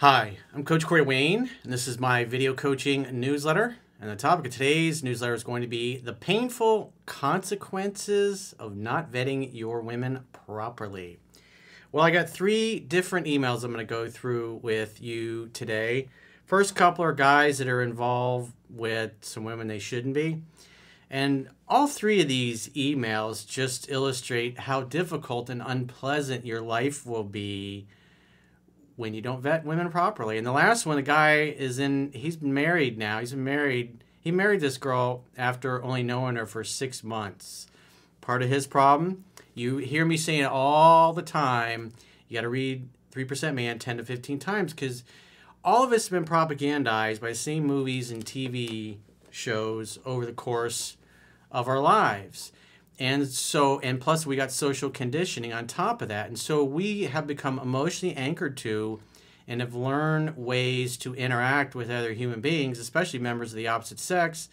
Hi, I'm Coach Corey Wayne, and this is my video coaching newsletter. And the topic of today's newsletter is going to be the painful consequences of not vetting your women properly. Well, I got three different emails I'm going to go through with you today. First couple are guys that are involved with some women they shouldn't be. And all three of these emails just illustrate how difficult and unpleasant your life will be when you don't vet women properly. And the last one, the guy is in, he's married now. He's married. He married this girl after only knowing her for six months. Part of his problem, you hear me saying it all the time, you got to read 3% Man 10 to 15 times because all of it's been propagandized by the same movies and TV shows over the course of our lives. And so, and plus, we got social conditioning on top of that. And so, we have become emotionally anchored to and have learned ways to interact with other human beings, especially members of the opposite sex,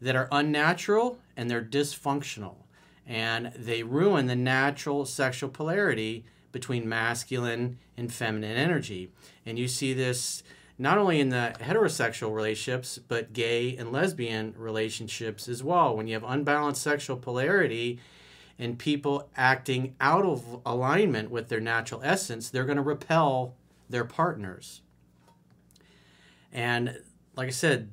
that are unnatural and they're dysfunctional. And they ruin the natural sexual polarity between masculine and feminine energy. And you see this not only in the heterosexual relationships, but gay and lesbian relationships as well. When you have unbalanced sexual polarity and people acting out of alignment with their natural essence, they're going to repel their partners. And like I said,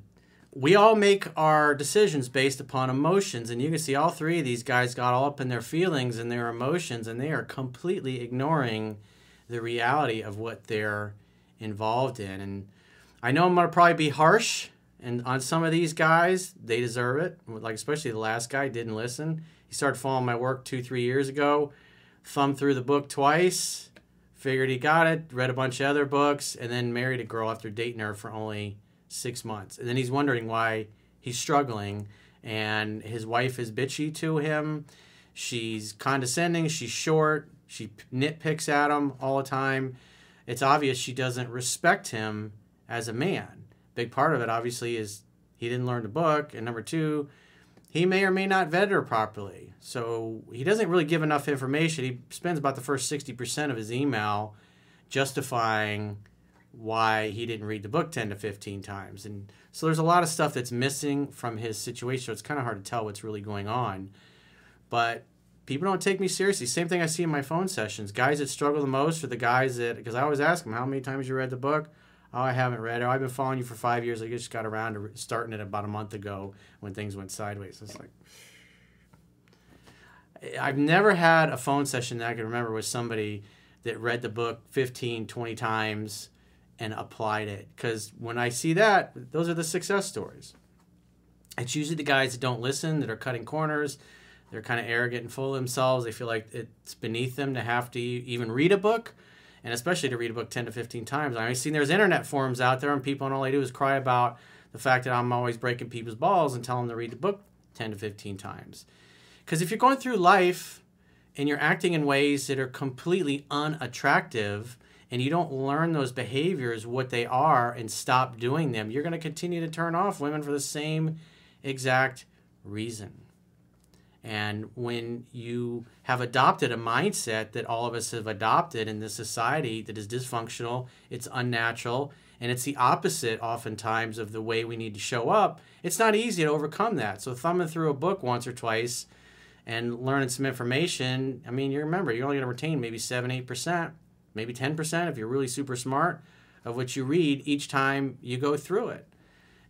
we all make our decisions based upon emotions and you can see all three of these guys got all up in their feelings and their emotions and they are completely ignoring the reality of what they're involved in and I know I'm gonna probably be harsh, and on some of these guys, they deserve it. Like especially the last guy didn't listen. He started following my work two, three years ago. Thumbed through the book twice. Figured he got it. Read a bunch of other books, and then married a girl after dating her for only six months. And then he's wondering why he's struggling, and his wife is bitchy to him. She's condescending. She's short. She nitpicks at him all the time. It's obvious she doesn't respect him as a man. Big part of it, obviously, is he didn't learn the book. And number two, he may or may not vet her properly. So he doesn't really give enough information. He spends about the first 60% of his email justifying why he didn't read the book 10 to 15 times. And so there's a lot of stuff that's missing from his situation. So it's kind of hard to tell what's really going on. But people don't take me seriously. Same thing I see in my phone sessions. Guys that struggle the most are the guys that, because I always ask them, how many times you read the book? Oh, I haven't read it. I've been following you for five years. I just got around to starting it about a month ago when things went sideways. It's like I've never had a phone session that I can remember with somebody that read the book 15, 20 times and applied it. Because when I see that, those are the success stories. It's usually the guys that don't listen, that are cutting corners. They're kind of arrogant and full of themselves. They feel like it's beneath them to have to even read a book and especially to read a book 10 to 15 times. I've seen there's internet forums out there and people and all they do is cry about the fact that I'm always breaking people's balls and tell them to read the book 10 to 15 times. Because if you're going through life and you're acting in ways that are completely unattractive and you don't learn those behaviors, what they are, and stop doing them, you're going to continue to turn off women for the same exact reason. And when you have adopted a mindset that all of us have adopted in this society that is dysfunctional, it's unnatural, and it's the opposite oftentimes of the way we need to show up, it's not easy to overcome that. So, thumbing through a book once or twice and learning some information, I mean, you remember, you're only going to retain maybe 7 8%, maybe 10% if you're really super smart of what you read each time you go through it.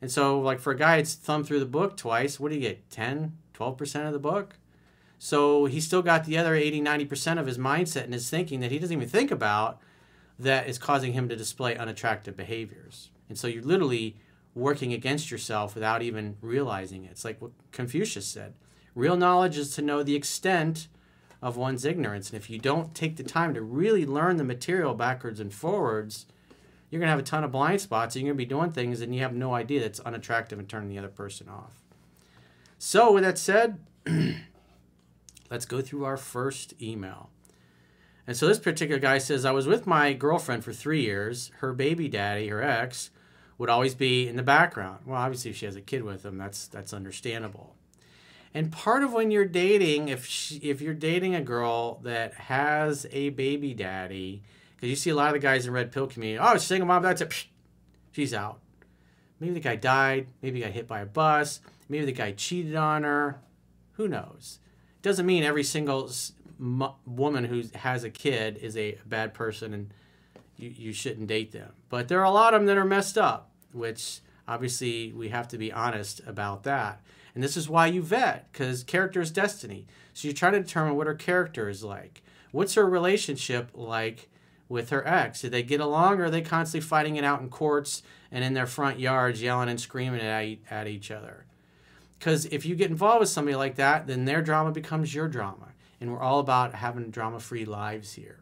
And so, like for a guy, it's thumb through the book twice. What do you get? 10, 12% of the book. So he still got the other 80, 90% of his mindset and his thinking that he doesn't even think about that is causing him to display unattractive behaviors. And so you're literally working against yourself without even realizing it. It's like what Confucius said real knowledge is to know the extent of one's ignorance. And if you don't take the time to really learn the material backwards and forwards, you're going to have a ton of blind spots and you're going to be doing things and you have no idea that's unattractive and turning the other person off. So, with that said, let's go through our first email. And so this particular guy says, I was with my girlfriend for three years. Her baby daddy, her ex, would always be in the background. Well, obviously, if she has a kid with him, that's that's understandable. And part of when you're dating, if she, if you're dating a girl that has a baby daddy, Because you see a lot of the guys in red pill community, oh, single mom, that's it. She's out. Maybe the guy died. Maybe he got hit by a bus. Maybe the guy cheated on her. Who knows? It Doesn't mean every single woman who has a kid is a bad person and you, you shouldn't date them. But there are a lot of them that are messed up, which obviously we have to be honest about that. And this is why you vet, because character is destiny. So you try to determine what her character is like. What's her relationship like with her ex? Did they get along or are they constantly fighting it out in courts and in their front yards, yelling and screaming at, at each other? Because if you get involved with somebody like that, then their drama becomes your drama. And we're all about having drama free lives here.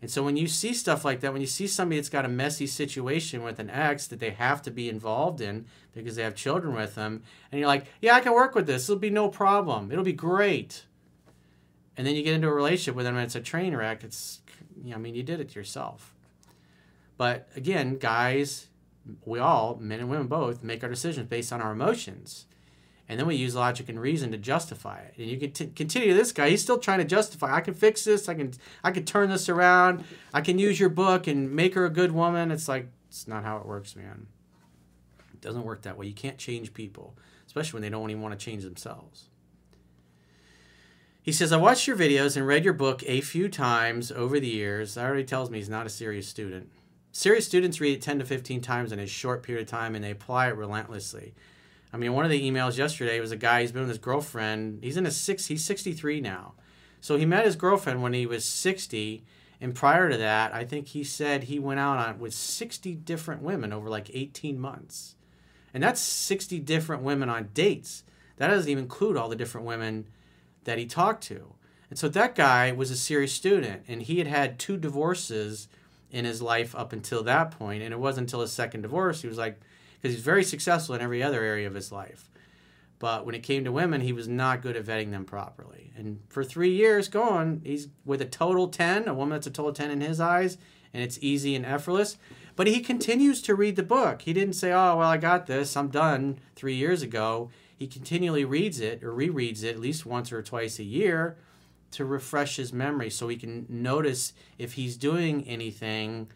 And so when you see stuff like that, when you see somebody that's got a messy situation with an ex that they have to be involved in because they have children with them, and you're like, yeah, I can work with this. It'll be no problem. It'll be great. And then you get into a relationship with them and it's a train wreck. It's, I mean, you did it yourself. But again, guys, we all, men and women both, make our decisions based on our emotions and then we use logic and reason to justify it. And you can t- continue this guy; he's still trying to justify. I can fix this. I can I can turn this around. I can use your book and make her a good woman. It's like it's not how it works, man. It doesn't work that way. You can't change people, especially when they don't even want to change themselves. He says, I watched your videos and read your book a few times over the years. That already tells me he's not a serious student. Serious students read it 10 to 15 times in a short period of time and they apply it relentlessly. I mean, one of the emails yesterday was a guy. He's been with his girlfriend. He's in his six. He's sixty three now. So he met his girlfriend when he was sixty, and prior to that, I think he said he went out on with sixty different women over like eighteen months, and that's sixty different women on dates. That doesn't even include all the different women that he talked to. And so that guy was a serious student, and he had had two divorces in his life up until that point, and it wasn't until his second divorce he was like because he's very successful in every other area of his life. But when it came to women, he was not good at vetting them properly. And for three years going, he's with a total 10, a woman that's a total 10 in his eyes, and it's easy and effortless. But he continues to read the book. He didn't say, oh, well, I got this, I'm done three years ago. He continually reads it or rereads it at least once or twice a year to refresh his memory so he can notice if he's doing anything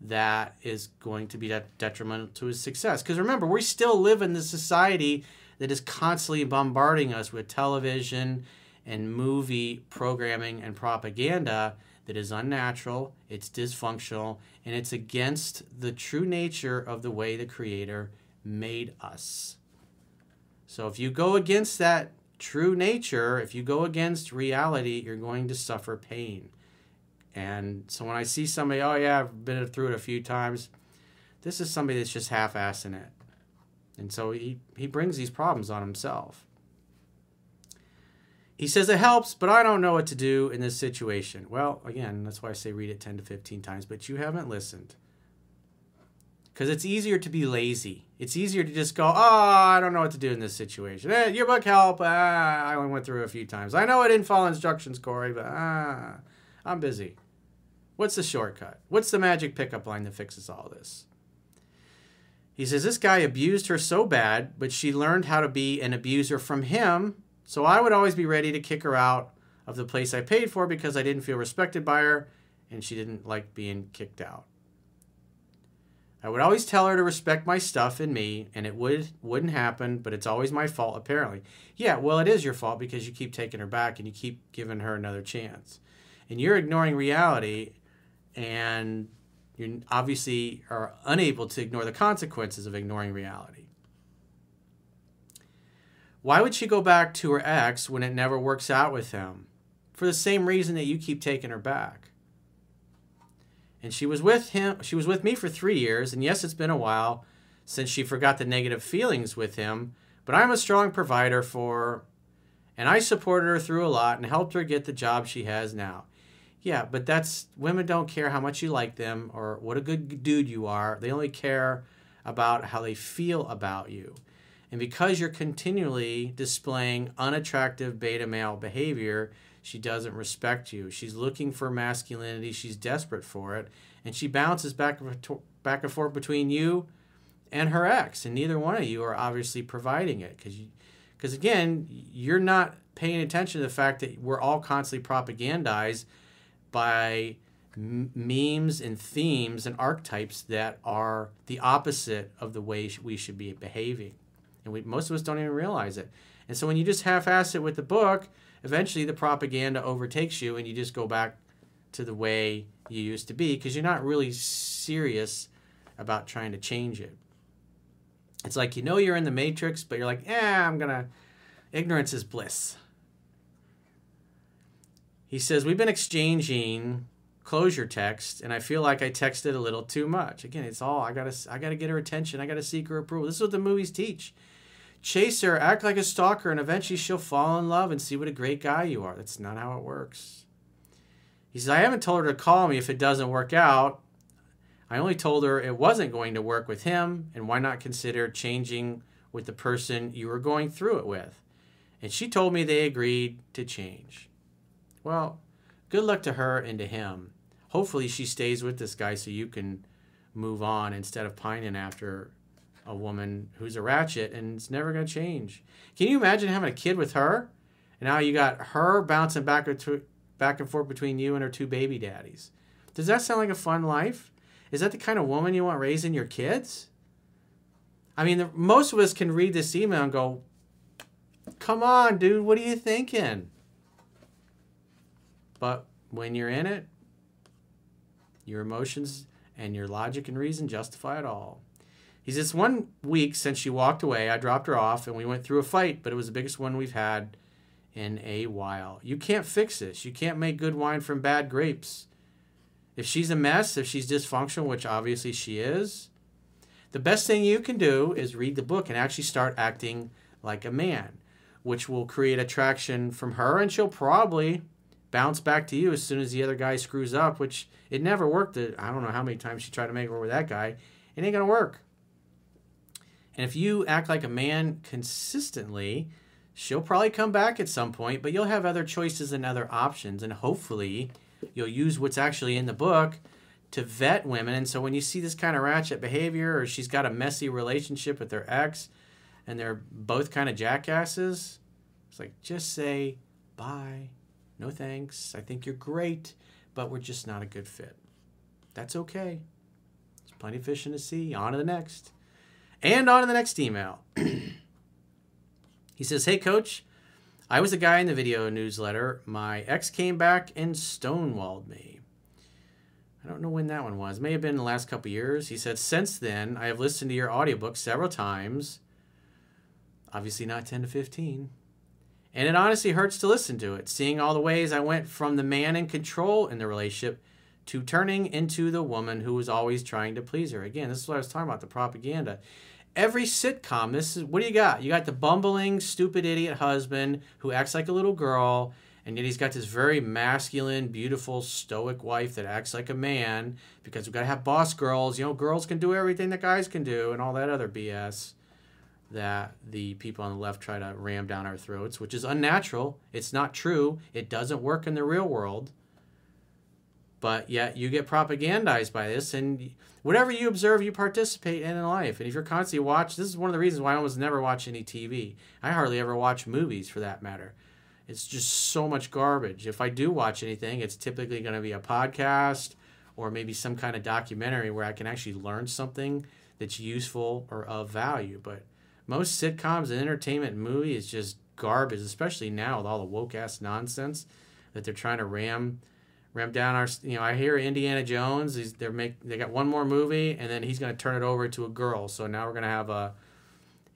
that is going to be detrimental to his success. Because remember, we still live in this society that is constantly bombarding us with television and movie programming and propaganda that is unnatural, it's dysfunctional, and it's against the true nature of the way the Creator made us. So if you go against that true nature, if you go against reality, you're going to suffer pain. And so when I see somebody, oh yeah, I've been through it a few times, this is somebody that's just half-assing it. And so he, he brings these problems on himself. He says it helps, but I don't know what to do in this situation. Well, again, that's why I say read it 10 to 15 times, but you haven't listened. Because it's easier to be lazy. It's easier to just go, oh, I don't know what to do in this situation. Eh, your book help. Ah, I only went through a few times. I know I didn't follow instructions, Corey, but ah. I'm busy. What's the shortcut? What's the magic pickup line that fixes all this? He says, This guy abused her so bad, but she learned how to be an abuser from him. So I would always be ready to kick her out of the place I paid for because I didn't feel respected by her and she didn't like being kicked out. I would always tell her to respect my stuff and me, and it would wouldn't happen, but it's always my fault apparently. Yeah, well it is your fault because you keep taking her back and you keep giving her another chance and you're ignoring reality and you obviously are unable to ignore the consequences of ignoring reality. Why would she go back to her ex when it never works out with him? For the same reason that you keep taking her back. And she was with him, she was with me for 3 years, and yes, it's been a while since she forgot the negative feelings with him, but I'm a strong provider for and I supported her through a lot and helped her get the job she has now. Yeah, but that's women don't care how much you like them or what a good dude you are. They only care about how they feel about you. And because you're continually displaying unattractive beta male behavior, she doesn't respect you. She's looking for masculinity, she's desperate for it, and she bounces back back and forth between you and her ex, and neither one of you are obviously providing it because you because again, you're not paying attention to the fact that we're all constantly propagandized by memes and themes and archetypes that are the opposite of the way we should be behaving. And we, most of us don't even realize it. And so when you just half ass it with the book, eventually the propaganda overtakes you and you just go back to the way you used to be because you're not really serious about trying to change it. It's like you know you're in the matrix, but you're like, yeah, I'm gonna. Ignorance is bliss. He says, We've been exchanging closure text, and I feel like I texted a little too much. Again, it's all I gotta I gotta get her attention, I gotta seek her approval. This is what the movies teach. Chase her, act like a stalker, and eventually she'll fall in love and see what a great guy you are. That's not how it works. He says, I haven't told her to call me if it doesn't work out. I only told her it wasn't going to work with him, and why not consider changing with the person you were going through it with? And she told me they agreed to change. Well, good luck to her and to him. Hopefully, she stays with this guy so you can move on instead of pining after a woman who's a ratchet and it's never going to change. Can you imagine having a kid with her? And now you got her bouncing back, back and forth between you and her two baby daddies. Does that sound like a fun life? Is that the kind of woman you want raising your kids? I mean, the, most of us can read this email and go, come on, dude, what are you thinking? But when you're in it, your emotions and your logic and reason justify it all. He says, one week since she walked away, I dropped her off and we went through a fight, but it was the biggest one we've had in a while. You can't fix this. You can't make good wine from bad grapes. If she's a mess, if she's dysfunctional, which obviously she is, the best thing you can do is read the book and actually start acting like a man, which will create attraction from her, and she'll probably bounce back to you as soon as the other guy screws up, which it never worked. I don't know how many times she tried to make it work with that guy. It ain't going to work. And if you act like a man consistently, she'll probably come back at some point, but you'll have other choices and other options. And hopefully, you'll use what's actually in the book to vet women. And so when you see this kind of ratchet behavior or she's got a messy relationship with her ex and they're both kind of jackasses, it's like just say bye. No thanks. I think you're great, but we're just not a good fit. That's okay. There's plenty of fish in the sea. On to the next. And on to the next email. he says, Hey, coach, I was the guy in the video newsletter. My ex came back and stonewalled me. I don't know when that one was. May have been the last couple years. He said, Since then, I have listened to your audiobook several times. Obviously, not 10 to 15. And it honestly hurts to listen to it, seeing all the ways I went from the man in control in the relationship to turning into the woman who was always trying to please her. Again, this is what I was talking about the propaganda every sitcom, this is what do you got? You got the bumbling, stupid idiot husband who acts like a little girl, and yet he's got this very masculine, beautiful, stoic wife that acts like a man because we've got to have boss girls. You know, girls can do everything that guys can do, and all that other BS that the people on the left try to ram down our throats, which is unnatural. It's not true. It doesn't work in the real world. But yet you get propagandized by this, and whatever you observe, you participate in in life. And if you're constantly watch, this is one of the reasons why I almost never watch any TV. I hardly ever watch movies, for that matter. It's just so much garbage. If I do watch anything, it's typically going to be a podcast or maybe some kind of documentary where I can actually learn something that's useful or of value. But most sitcoms and entertainment and movie is just garbage, especially now with all the woke ass nonsense that they're trying to ram ramp down our you know i hear indiana jones he's they're make they got one more movie and then he's going to turn it over to a girl. So now we're going to have a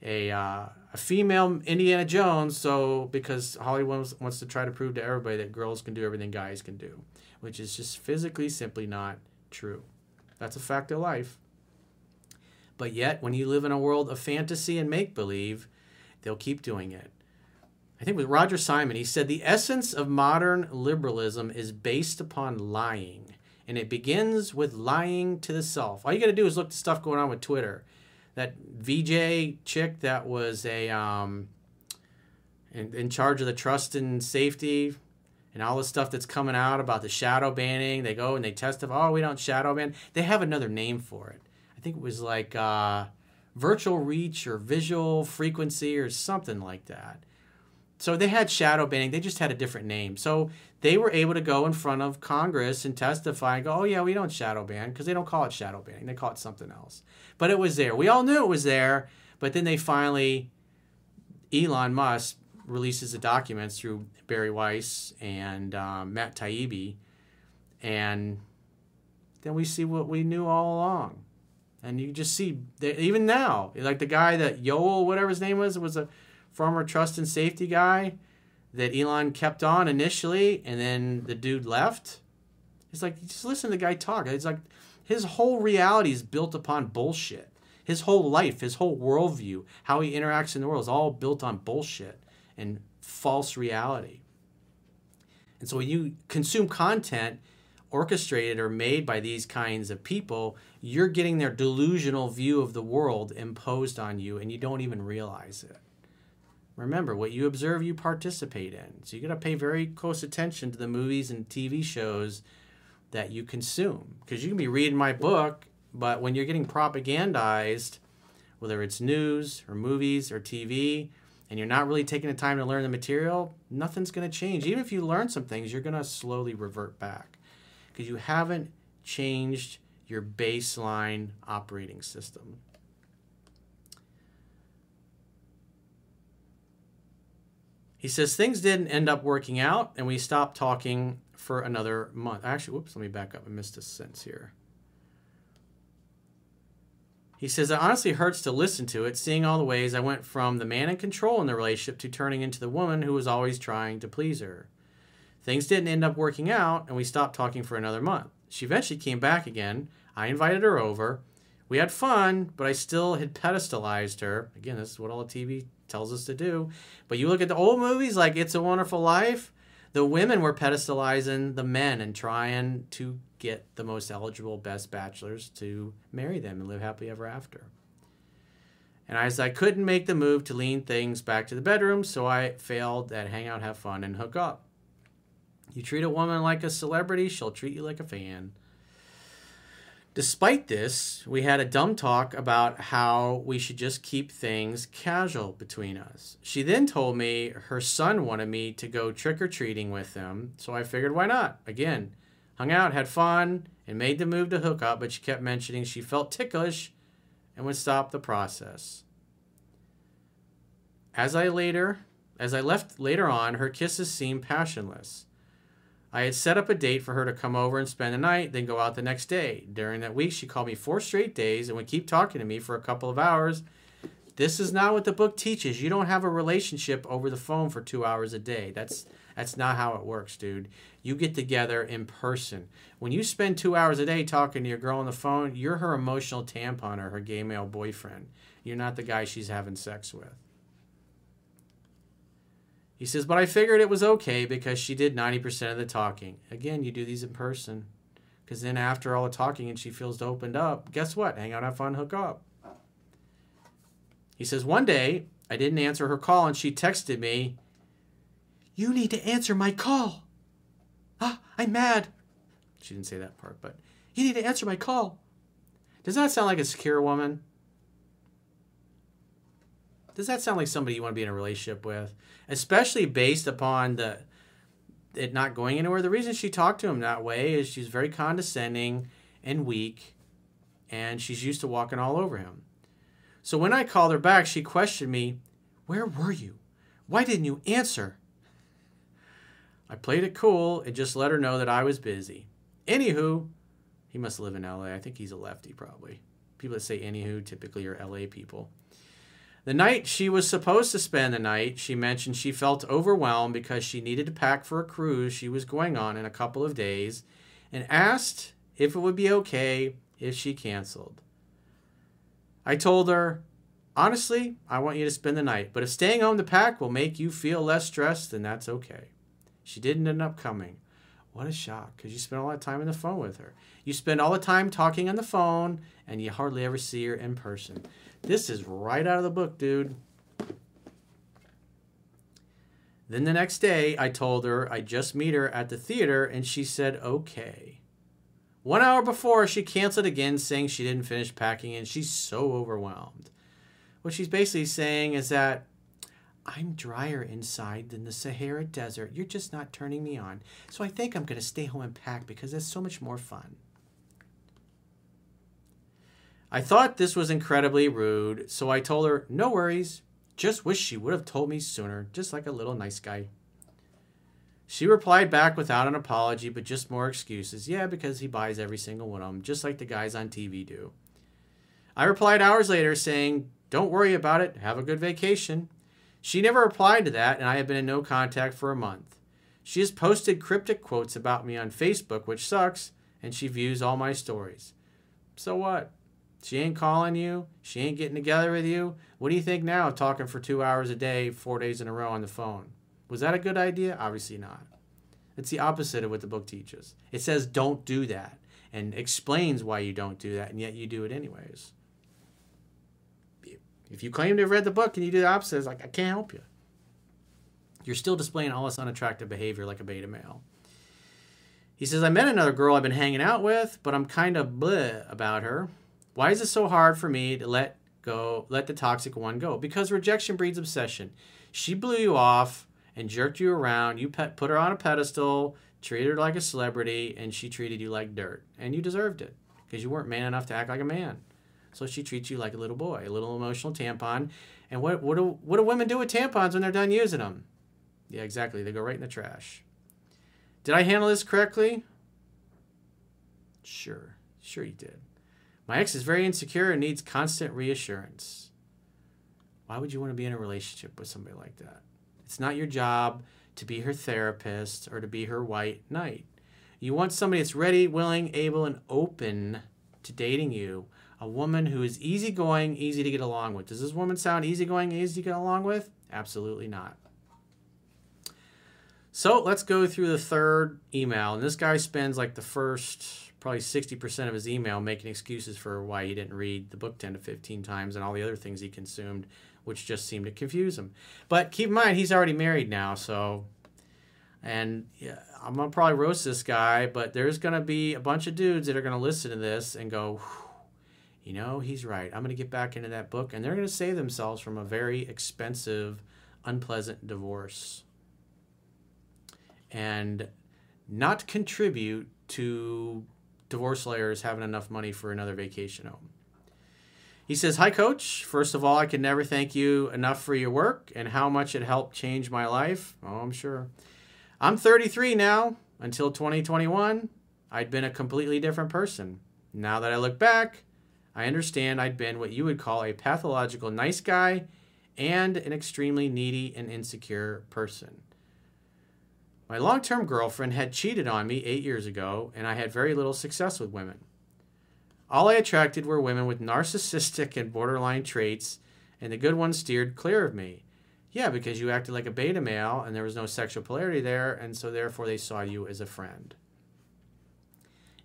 a, uh, a female indiana jones so because hollywood wants, wants to try to prove to everybody that girls can do everything guys can do which is just physically simply not true. That's a fact of life. But yet when you live in a world of fantasy and make believe they'll keep doing it I think with Roger Simon, he said the essence of modern liberalism is based upon lying, and it begins with lying to the self. All you got to do is look at stuff going on with Twitter. That VJ chick that was a um, in, in charge of the trust and safety and all the stuff that's coming out about the shadow banning. They go and they testify, oh, we don't shadow ban. They have another name for it. I think it was like uh, virtual reach or visual frequency or something like that So they had shadow banning, they just had a different name. So they were able to go in front of Congress and testify and go, oh, yeah, we don't shadow ban because they don't call it shadow banning. They call it something else. But it was there. We all knew it was there. But then they finally, Elon Musk releases the documents through Bari Weiss and um, Matt Taibbi. And then we see what we knew all along. And you just see, even now, like the guy that Yoel, whatever his name was, was a former trust and safety guy that Elon kept on initially, and then the dude left. It's like, just listen to the guy talk. It's like his whole reality is built upon bullshit. His whole life, his whole worldview, how he interacts in the world is all built on bullshit and false reality. And so when you consume content orchestrated or made by these kinds of people, you're getting their delusional view of the world imposed on you and you don't even realize it. Remember, what you observe, you participate in. So you got to pay very close attention to the movies and TV shows that you consume. Because you can be reading my book, but when you're getting propagandized, whether it's news or movies or TV, and you're not really taking the time to learn the material, nothing's going to change. Even if you learn some things, you're going to slowly revert back because you haven't changed your baseline operating system. He says things didn't end up working out, and we stopped talking for another month. Actually, whoops, let me back up. I missed a sentence here. He says, It honestly hurts to listen to it, seeing all the ways I went from the man in control in the relationship to turning into the woman who was always trying to please her. Things didn't end up working out, and we stopped talking for another month. She eventually came back again. I invited her over. We had fun, but I still had pedestalized her. Again, this is what all the TV tells us to do. But you look at the old movies like It's a Wonderful Life, the women were pedestalizing the men and trying to get the most eligible best bachelors to marry them and live happily ever after. And as I couldn't make the move to lean things back to the bedroom, so I failed at hang out, have fun, and hook up. You treat a woman like a celebrity, she'll treat you like a fan. Despite this, we had a dumb talk about how we should just keep things casual between us. She then told me her son wanted me to go trick or treating with them, so I figured why not? Again, hung out, had fun, and made the move to hook up, but she kept mentioning she felt ticklish and would stop the process. As I later, as I left later on, her kisses seemed passionless. I had set up a date for her to come over and spend the night, then go out the next day. During that week, she called me four straight days and would keep talking to me for a couple of hours. This is not what the book teaches. You don't have a relationship over the phone for two hours a day. That's that's not how it works, dude. You get together in person. When you spend two hours a day talking to your girl on the phone, you're her emotional tampon or her gay male boyfriend. You're not the guy she's having sex with. He says, but I figured it was okay because she did 90% of the talking. Again, you do these in person. Because then after all the talking and she feels opened up, guess what? Hang out, have fun, hook up. He says, one day I didn't answer her call and she texted me, You need to answer my call. Ah, I'm mad. She didn't say that part, but you need to answer my call. Does that sound like a secure woman? Does that sound like somebody you want to be in a relationship with? Especially based upon the it not going anywhere. The reason she talked to him that way is she's very condescending and weak, and she's used to walking all over him. So when I called her back, she questioned me, Where were you? Why didn't you answer? I played it cool and just let her know that I was busy. Anywho, he must live in LA. I think he's a lefty, probably. People that say anywho typically are LA people. The night she was supposed to spend the night, she mentioned she felt overwhelmed because she needed to pack for a cruise she was going on in a couple of days and asked if it would be okay if she canceled. I told her, honestly, I want you to spend the night, but if staying home to pack will make you feel less stressed, then that's okay. She didn't end up coming. What a shock, because you spent all that time on the phone with her. You spend all the time talking on the phone, and you hardly ever see her in person. This is right out of the book, dude. Then the next day, I told her I'd just meet her at the theater, and she said, okay. One hour before, she canceled again, saying she didn't finish packing and she's so overwhelmed. What she's basically saying is that I'm drier inside than the Sahara Desert. You're just not turning me on. So I think I'm going to stay home and pack because it's so much more fun. I thought this was incredibly rude, so I told her, No worries. Just wish she would have told me sooner, just like a little nice guy. She replied back without an apology, but just more excuses. Yeah, because he buys every single one of them, just like the guys on TV do. I replied hours later saying, Don't worry about it. Have a good vacation. She never replied to that, and I have been in no contact for a month. She has posted cryptic quotes about me on Facebook, which sucks, and she views all my stories. So what? She ain't calling you. She ain't getting together with you. What do you think now, of talking for two hours a day, four days in a row on the phone? Was that a good idea? Obviously not. It's the opposite of what the book teaches. It says don't do that and explains why you don't do that, and yet you do it anyways. If you claim to have read the book and you do the opposite, it's like, I can't help you. You're still displaying all this unattractive behavior like a beta male. He says, I met another girl I've been hanging out with, but I'm kind of bleh about her. Why is it so hard for me to let go, let the toxic one go? Because rejection breeds obsession. She blew you off and jerked you around. You put her on a pedestal, treated her like a celebrity, and she treated you like dirt. And you deserved it because you weren't man enough to act like a man. So she treats you like a little boy, a little emotional tampon. And what, what, do, what do women do with tampons when they're done using them? Yeah, exactly. They go right in the trash. Did I handle this correctly? Sure. Sure, you did. My ex is very insecure and needs constant reassurance. Why would you want to be in a relationship with somebody like that? It's not your job to be her therapist or to be her white knight. You want somebody that's ready, willing, able, and open to dating you. A woman who is easygoing, easy to get along with. Does this woman sound easygoing, easy to get along with? Absolutely not. So let's go through the third email. And this guy spends like the first probably 60% of his email making excuses for why he didn't read the book 10 to 15 times and all the other things he consumed which just seemed to confuse him. But keep in mind, he's already married now, so. And yeah, I'm gonna probably roast this guy, but there's gonna be a bunch of dudes that are gonna listen to this and go, you know, he's right. I'm gonna get back into that book, and they're gonna save themselves from a very expensive, unpleasant divorce, and not contribute to divorce lawyers having enough money for another vacation home. He says, Hi, coach. First of all, I can never thank you enough for your work and how much it helped change my life. Oh, I'm sure. I'm 33 now. Until 2021, I'd been a completely different person. Now that I look back, I understand I'd been what you would call a pathological nice guy and an extremely needy and insecure person. My long term girlfriend had cheated on me eight years ago, and I had very little success with women. All I attracted were women with narcissistic and borderline traits, and the good ones steered clear of me. Yeah, because you acted like a beta male and there was no sexual polarity there, and so therefore they saw you as a friend.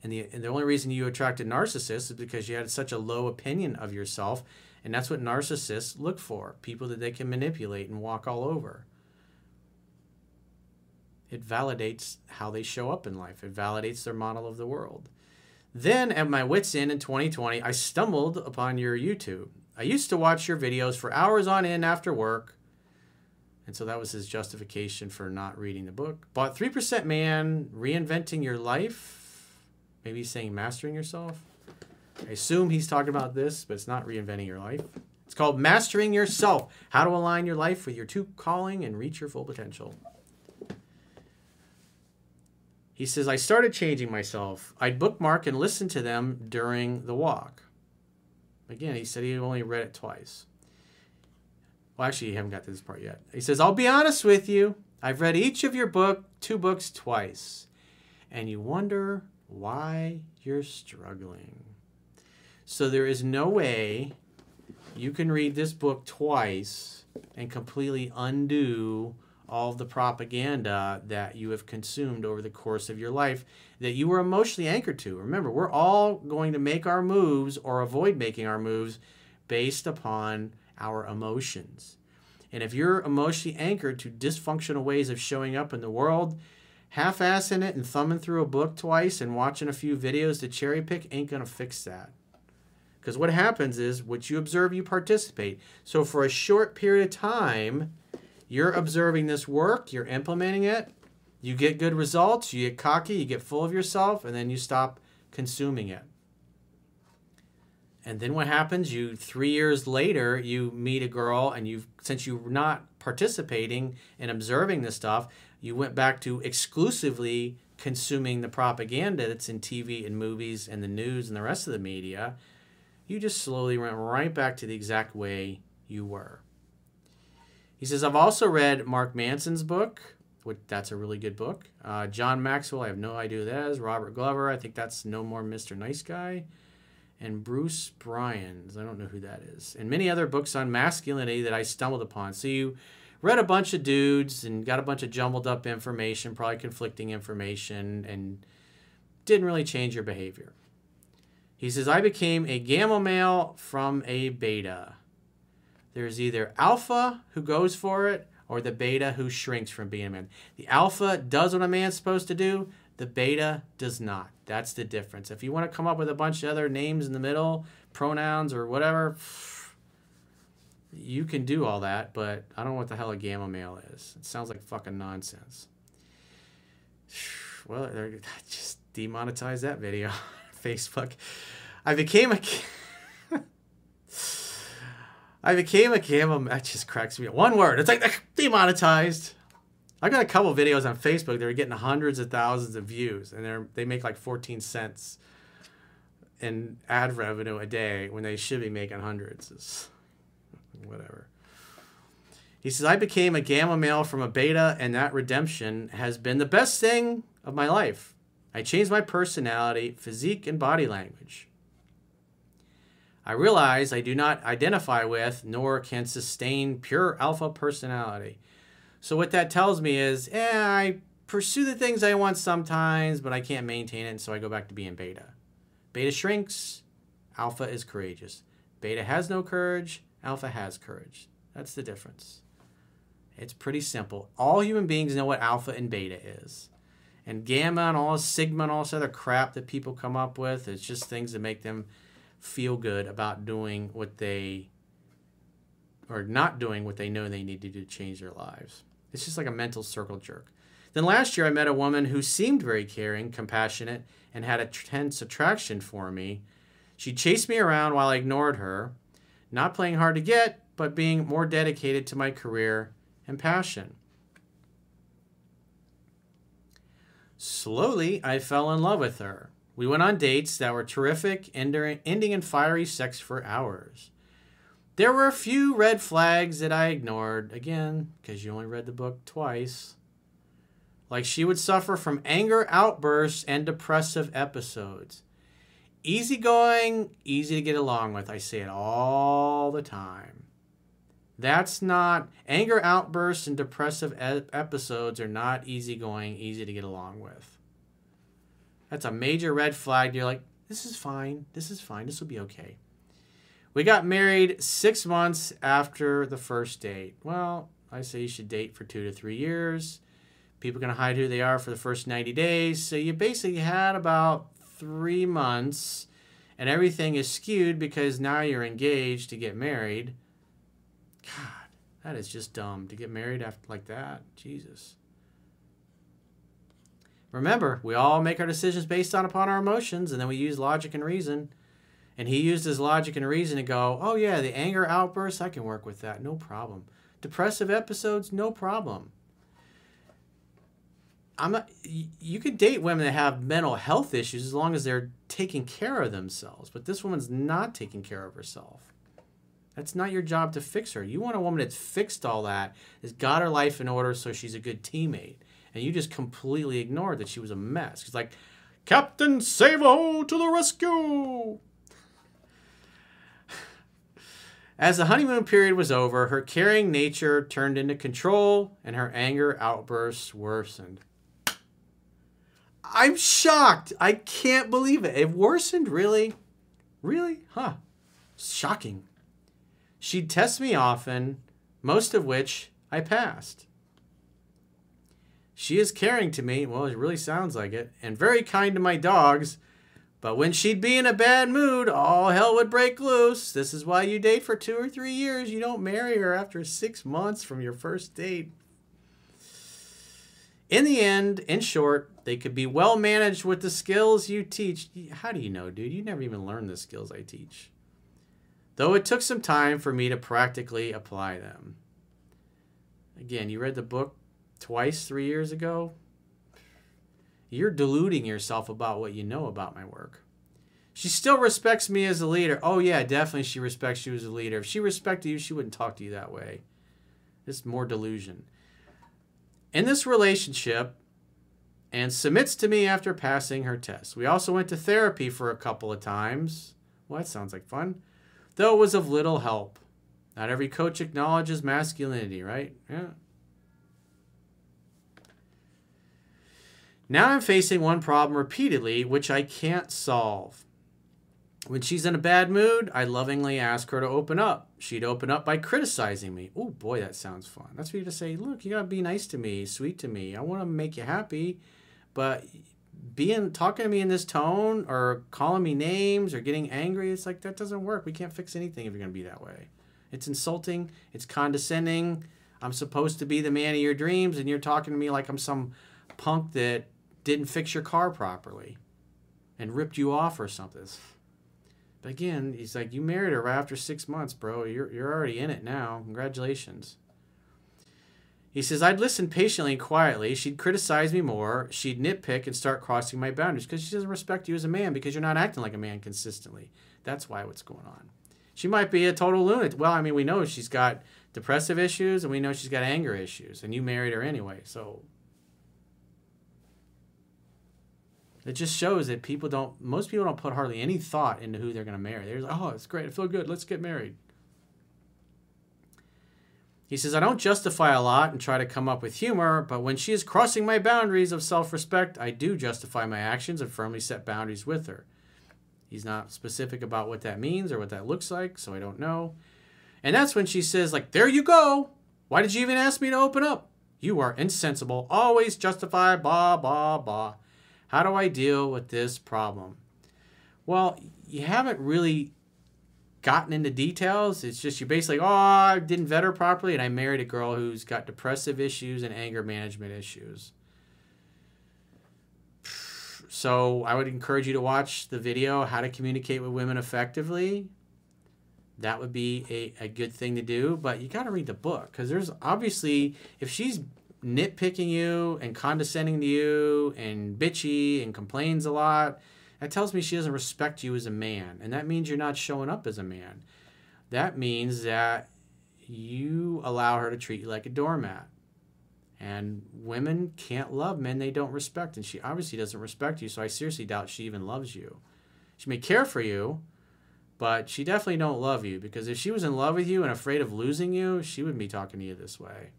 And the, and the only reason you attracted narcissists is because you had such a low opinion of yourself, and that's what narcissists look for people that they can manipulate and walk all over. It validates how they show up in life, it validates their model of the world. Then, at my wits' end in 2020, I stumbled upon your YouTube. I used to watch your videos for hours on end after work. And so that was his justification for not reading the book. Bought 3% Man, Reinventing Your Life. Maybe he's saying Mastering Yourself. I assume he's talking about this, but it's not reinventing your life. It's called Mastering Yourself How to Align Your Life with Your True Calling and Reach Your Full Potential. He says, I started changing myself. I'd bookmark and listen to them during the walk. Again, he said he only read it twice. Well, actually, you haven't got to this part yet. He says, I'll be honest with you. I've read each of your book, two books twice. And you wonder why you're struggling. So there is no way you can read this book twice and completely undo all the propaganda that you have consumed over the course of your life that you were emotionally anchored to. Remember, we're all going to make our moves or avoid making our moves based upon our emotions. And if you're emotionally anchored to dysfunctional ways of showing up in the world, half assing it and thumbing through a book twice and watching a few videos to cherry pick ain't going to fix that. Because what happens is what you observe, you participate. So for a short period of time, You're observing this work, you're implementing it, you get good results, you get cocky, you get full of yourself, and then you stop consuming it. And then what happens? You three years later, you meet a girl, and you've since you're not participating and observing this stuff, you went back to exclusively consuming the propaganda that's in TV and movies and the news and the rest of the media. You just slowly went right back to the exact way you were. He says, I've also read Mark Manson's book, which that's a really good book. Uh, John Maxwell, I have no idea who that is. Robert Glover, I think that's No More Mr. Nice Guy and Bruce Bryans. I don't know who that is. And many other books on masculinity that I stumbled upon. So you read a bunch of dudes and got a bunch of jumbled up information, probably conflicting information, and didn't really change your behavior. He says, I became a gamma male from a beta. There's either alpha who goes for it or the beta who shrinks from being a man. The alpha does what a man's supposed to do, the beta does not. That's the difference. If you want to come up with a bunch of other names in the middle, pronouns or whatever, you can do all that, but I don't know what the hell a gamma male is. It sounds like fucking nonsense. Well, just demonetize that video Facebook. I became a. I became a gamma. That just cracks me. up. One word. It's like demonetized. I got a couple videos on Facebook They're getting hundreds of thousands of views, and they're they make like fourteen cents in ad revenue a day when they should be making hundreds. It's whatever. He says, I became a gamma male from a beta, and that redemption has been the best thing of my life. I changed my personality, physique, and body language. I realize I do not identify with nor can sustain pure alpha personality. So what that tells me is, eh, I pursue the things I want sometimes, but I can't maintain it, and so I go back to being beta. Beta shrinks, alpha is courageous. Beta has no courage, alpha has courage. That's the difference. It's pretty simple. All human beings know what alpha and beta is. And gamma and all sigma and all this other crap that people come up with, it's just things that make them feel good about doing what they or not doing what they know they need to do to change their lives. It's just like a mental circle jerk. Then last year, I met a woman who seemed very caring, compassionate, and had a tense attraction for me. She chased me around while I ignored her, not playing hard to get, but being more dedicated to my career and passion. Slowly, I fell in love with her. We went on dates that were terrific, ending in fiery sex for hours. There were a few red flags that I ignored, again, because you only read the book twice. Like she would suffer from anger outbursts and depressive episodes. Easygoing, easy to get along with. I say it all the time. That's not, anger outbursts and depressive episodes are not easygoing, easy to get along with. That's a major red flag. You're like, this is fine. This is fine. This will be okay. We got married six months after the first date. Well, I say you should date for two to three years. People can hide who they are for the first 90 days. So you basically had about three months, and everything is skewed because now you're engaged to get married. God, that is just dumb to get married after like that. Jesus. Remember, we all make our decisions based on upon our emotions, and then we use logic and reason. And he used his logic and reason to go, oh, yeah, the anger outbursts, I can work with that, no problem. Depressive episodes, no problem. I'm not, you could date women that have mental health issues as long as they're taking care of themselves. But this woman's not taking care of herself. That's not your job to fix her. You want a woman that's fixed all that, has got her life in order so she's a good teammate. And you just completely ignored that she was a mess. It's like, Captain Savo to the rescue! As the honeymoon period was over, her caring nature turned into control and her anger outbursts worsened. I'm shocked. I can't believe it. It worsened, really? Really? Huh. Shocking. She'd test me often, most of which I passed. She is caring to me, well, it really sounds like it, and very kind to my dogs, But when she'd be in a bad mood, all hell would break loose. This is why you date for two or three years. You don't marry her after six months from your first date. In the end, in short, they could be well managed with the skills you teach. How do you know, dude? You never even learned the skills I teach. Though it took some time for me to practically apply them. Again, you read the book twice three years ago you're deluding yourself about what you know about my work. She still respects me as a leader. Oh, yeah, definitely she respects you as a leader. If she respected you, she wouldn't talk to you that way. It's more delusion. In this relationship, and submits to me after passing her test. We also went to therapy for a couple of times. Well, that sounds like fun. Though it was of little help. Not every coach acknowledges masculinity, right? Yeah. Now I'm facing one problem repeatedly, which I can't solve. When she's in a bad mood, I lovingly ask her to open up. She'd open up by criticizing me. Oh boy, that sounds fun. That's for you to say, look, you gotta be nice to me, sweet to me. I wanna make you happy, but being talking to me in this tone or calling me names or getting angry, it's like that doesn't work. We can't fix anything if you're gonna be that way. It's insulting, it's condescending. I'm supposed to be the man of your dreams, and you're talking to me like I'm some punk that didn't fix your car properly and ripped you off or something. But again, he's like, you married her right after six months, bro. You're, you're already in it now. Congratulations. He says, I'd listen patiently and quietly. She'd criticize me more. She'd nitpick and start crossing my boundaries because she doesn't respect you as a man because you're not acting like a man consistently. That's why what's going on. She might be a total lunatic. Well, I mean, we know she's got depressive issues and we know she's got anger issues, and you married her anyway. So It just shows that people don't, most people don't put hardly any thought into who they're going to marry. They're like, oh, it's great. I feel good. Let's get married. He says, I don't justify a lot and try to come up with humor, but when she is crossing my boundaries of self respect, I do justify my actions and firmly set boundaries with her. He's not specific about what that means or what that looks like, so I don't know. And that's when she says, like, there you go. Why did you even ask me to open up? You are insensible. Always justify, blah, blah, blah. How do I deal with this problem? Well, you haven't really gotten into details. It's just you basically, oh, I didn't vet her properly, and I married a girl who's got depressive issues and anger management issues. So I would encourage you to watch the video, How to Communicate with Women Effectively. That would be a, a good thing to do, but you got to read the book because there's obviously, if she's nitpicking you and condescending to you and bitchy and complains a lot, that tells me she doesn't respect you as a man. And that means you're not showing up as a man. That means that you allow her to treat you like a doormat. And women can't love men they don't respect. And she obviously doesn't respect you, so I seriously doubt she even loves you. She may care for you, but she definitely don't love you because if she was in love with you and afraid of losing you, she wouldn't be talking to you this way.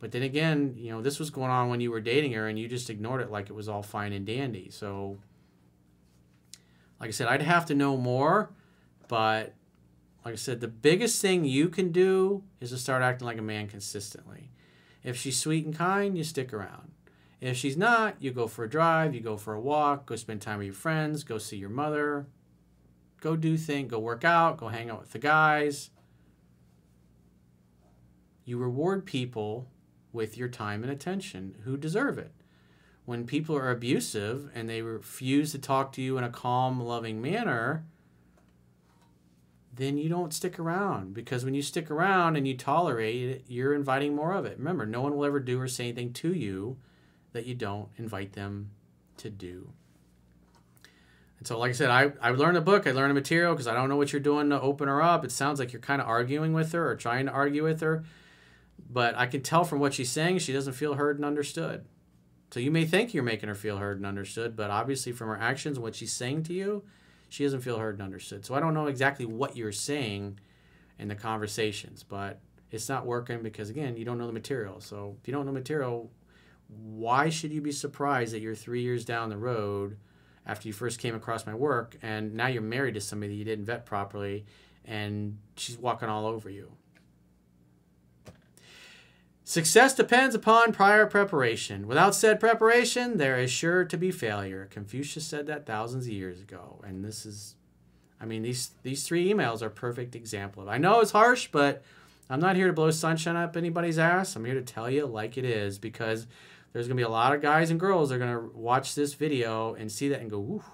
But then again, you know, this was going on when you were dating her and you just ignored it like it was all fine and dandy. So, like I said, I'd have to know more. But like I said, the biggest thing you can do is to start acting like a man consistently. If she's sweet and kind, you stick around. If she's not, you go for a drive, you go for a walk, go spend time with your friends, go see your mother, go do things, go work out, go hang out with the guys. You reward people with your time and attention who deserve it. When people are abusive and they refuse to talk to you in a calm, loving manner, then you don't stick around because when you stick around and you tolerate it, you're inviting more of it. Remember, no one will ever do or say anything to you that you don't invite them to do. And so, like I said, I, I learned a book, I learned a material because I don't know what you're doing to open her up. It sounds like you're kind of arguing with her or trying to argue with her. But I can tell from what she's saying, she doesn't feel heard and understood. So you may think you're making her feel heard and understood, but obviously from her actions what she's saying to you, she doesn't feel heard and understood. So I don't know exactly what you're saying in the conversations, but it's not working because again, you don't know the material. So if you don't know material, why should you be surprised that you're three years down the road after you first came across my work and now you're married to somebody that you didn't vet properly and she's walking all over you? Success depends upon prior preparation. Without said preparation, there is sure to be failure. Confucius said that thousands of years ago, and this is I mean, these these three emails are perfect example of. I know it's harsh, but I'm not here to blow sunshine up anybody's ass. I'm here to tell you like it is because there's gonna be a lot of guys and girls that are gonna watch this video and see that and go, Ooh,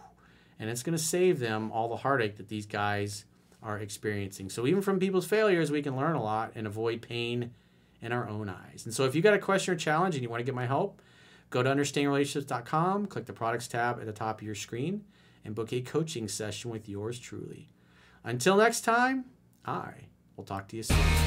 and it's gonna save them all the heartache that these guys are experiencing. So even from people's failures, we can learn a lot and avoid pain in our own eyes. And so if you got a question or challenge and you want to get my help, go to understandingrelationships.com, click the products tab at the top of your screen and book a coaching session with yours truly. Until next time, I will talk to you soon.